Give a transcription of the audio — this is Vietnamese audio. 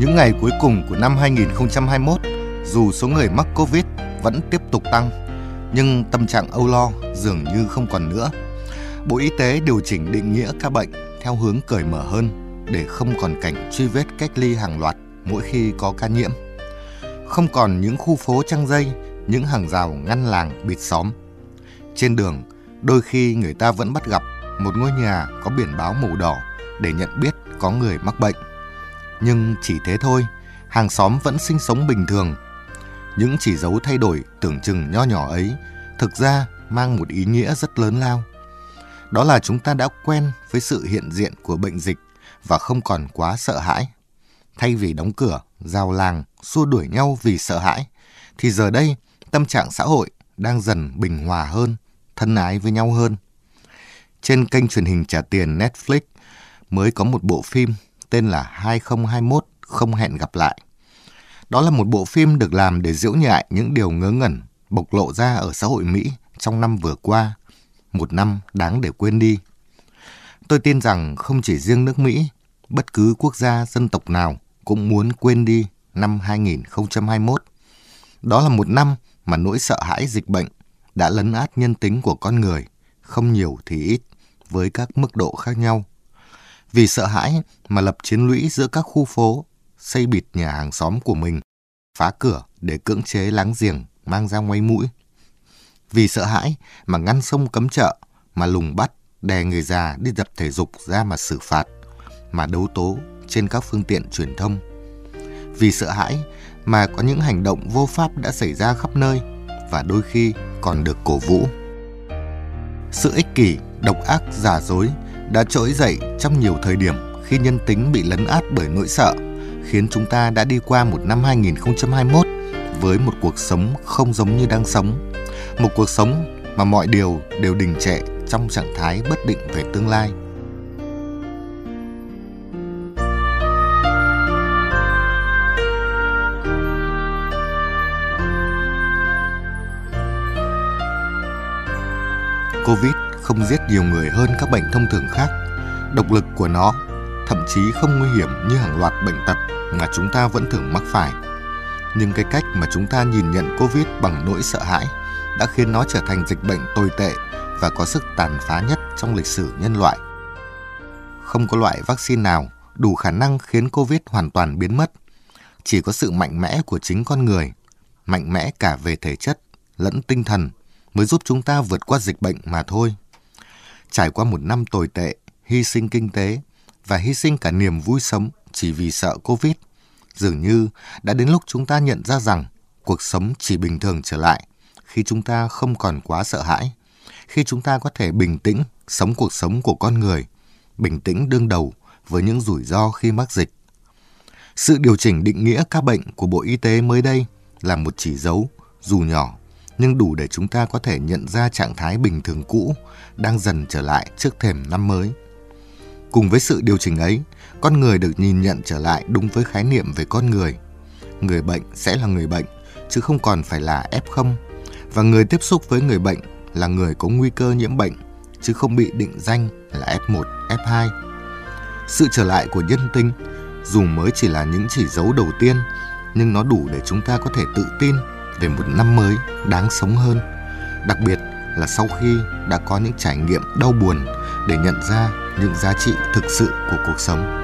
những ngày cuối cùng của năm 2021, dù số người mắc Covid vẫn tiếp tục tăng, nhưng tâm trạng âu lo dường như không còn nữa. Bộ Y tế điều chỉnh định nghĩa ca bệnh theo hướng cởi mở hơn để không còn cảnh truy vết cách ly hàng loạt mỗi khi có ca nhiễm. Không còn những khu phố trăng dây, những hàng rào ngăn làng bịt xóm. Trên đường, đôi khi người ta vẫn bắt gặp một ngôi nhà có biển báo màu đỏ để nhận biết có người mắc bệnh. Nhưng chỉ thế thôi, hàng xóm vẫn sinh sống bình thường. Những chỉ dấu thay đổi tưởng chừng nho nhỏ ấy thực ra mang một ý nghĩa rất lớn lao. Đó là chúng ta đã quen với sự hiện diện của bệnh dịch và không còn quá sợ hãi. Thay vì đóng cửa, giao làng, xua đuổi nhau vì sợ hãi, thì giờ đây tâm trạng xã hội đang dần bình hòa hơn, thân ái với nhau hơn. Trên kênh truyền hình trả tiền Netflix mới có một bộ phim tên là 2021 không hẹn gặp lại. Đó là một bộ phim được làm để diễu nhại những điều ngớ ngẩn bộc lộ ra ở xã hội Mỹ trong năm vừa qua, một năm đáng để quên đi. Tôi tin rằng không chỉ riêng nước Mỹ, bất cứ quốc gia dân tộc nào cũng muốn quên đi năm 2021. Đó là một năm mà nỗi sợ hãi dịch bệnh đã lấn át nhân tính của con người, không nhiều thì ít, với các mức độ khác nhau. Vì sợ hãi mà lập chiến lũy giữa các khu phố, xây bịt nhà hàng xóm của mình, phá cửa để cưỡng chế láng giềng mang ra ngoay mũi. Vì sợ hãi mà ngăn sông cấm chợ, mà lùng bắt, đè người già đi tập thể dục ra mà xử phạt, mà đấu tố trên các phương tiện truyền thông. Vì sợ hãi mà có những hành động vô pháp đã xảy ra khắp nơi và đôi khi còn được cổ vũ. Sự ích kỷ, độc ác, giả dối đã trỗi dậy trong nhiều thời điểm khi nhân tính bị lấn át bởi nỗi sợ, khiến chúng ta đã đi qua một năm 2021 với một cuộc sống không giống như đang sống, một cuộc sống mà mọi điều đều đình trệ trong trạng thái bất định về tương lai. Covid không giết nhiều người hơn các bệnh thông thường khác. Độc lực của nó thậm chí không nguy hiểm như hàng loạt bệnh tật mà chúng ta vẫn thường mắc phải. Nhưng cái cách mà chúng ta nhìn nhận Covid bằng nỗi sợ hãi đã khiến nó trở thành dịch bệnh tồi tệ và có sức tàn phá nhất trong lịch sử nhân loại. Không có loại vaccine nào đủ khả năng khiến Covid hoàn toàn biến mất. Chỉ có sự mạnh mẽ của chính con người, mạnh mẽ cả về thể chất lẫn tinh thần mới giúp chúng ta vượt qua dịch bệnh mà thôi. Trải qua một năm tồi tệ, hy sinh kinh tế và hy sinh cả niềm vui sống chỉ vì sợ Covid, dường như đã đến lúc chúng ta nhận ra rằng cuộc sống chỉ bình thường trở lại khi chúng ta không còn quá sợ hãi, khi chúng ta có thể bình tĩnh sống cuộc sống của con người, bình tĩnh đương đầu với những rủi ro khi mắc dịch. Sự điều chỉnh định nghĩa ca bệnh của Bộ Y tế mới đây là một chỉ dấu dù nhỏ nhưng đủ để chúng ta có thể nhận ra trạng thái bình thường cũ đang dần trở lại trước thềm năm mới. Cùng với sự điều chỉnh ấy, con người được nhìn nhận trở lại đúng với khái niệm về con người. Người bệnh sẽ là người bệnh, chứ không còn phải là F0, và người tiếp xúc với người bệnh là người có nguy cơ nhiễm bệnh, chứ không bị định danh là F1, F2. Sự trở lại của nhân tính, dù mới chỉ là những chỉ dấu đầu tiên, nhưng nó đủ để chúng ta có thể tự tin về một năm mới đáng sống hơn, đặc biệt là sau khi đã có những trải nghiệm đau buồn để nhận ra những giá trị thực sự của cuộc sống.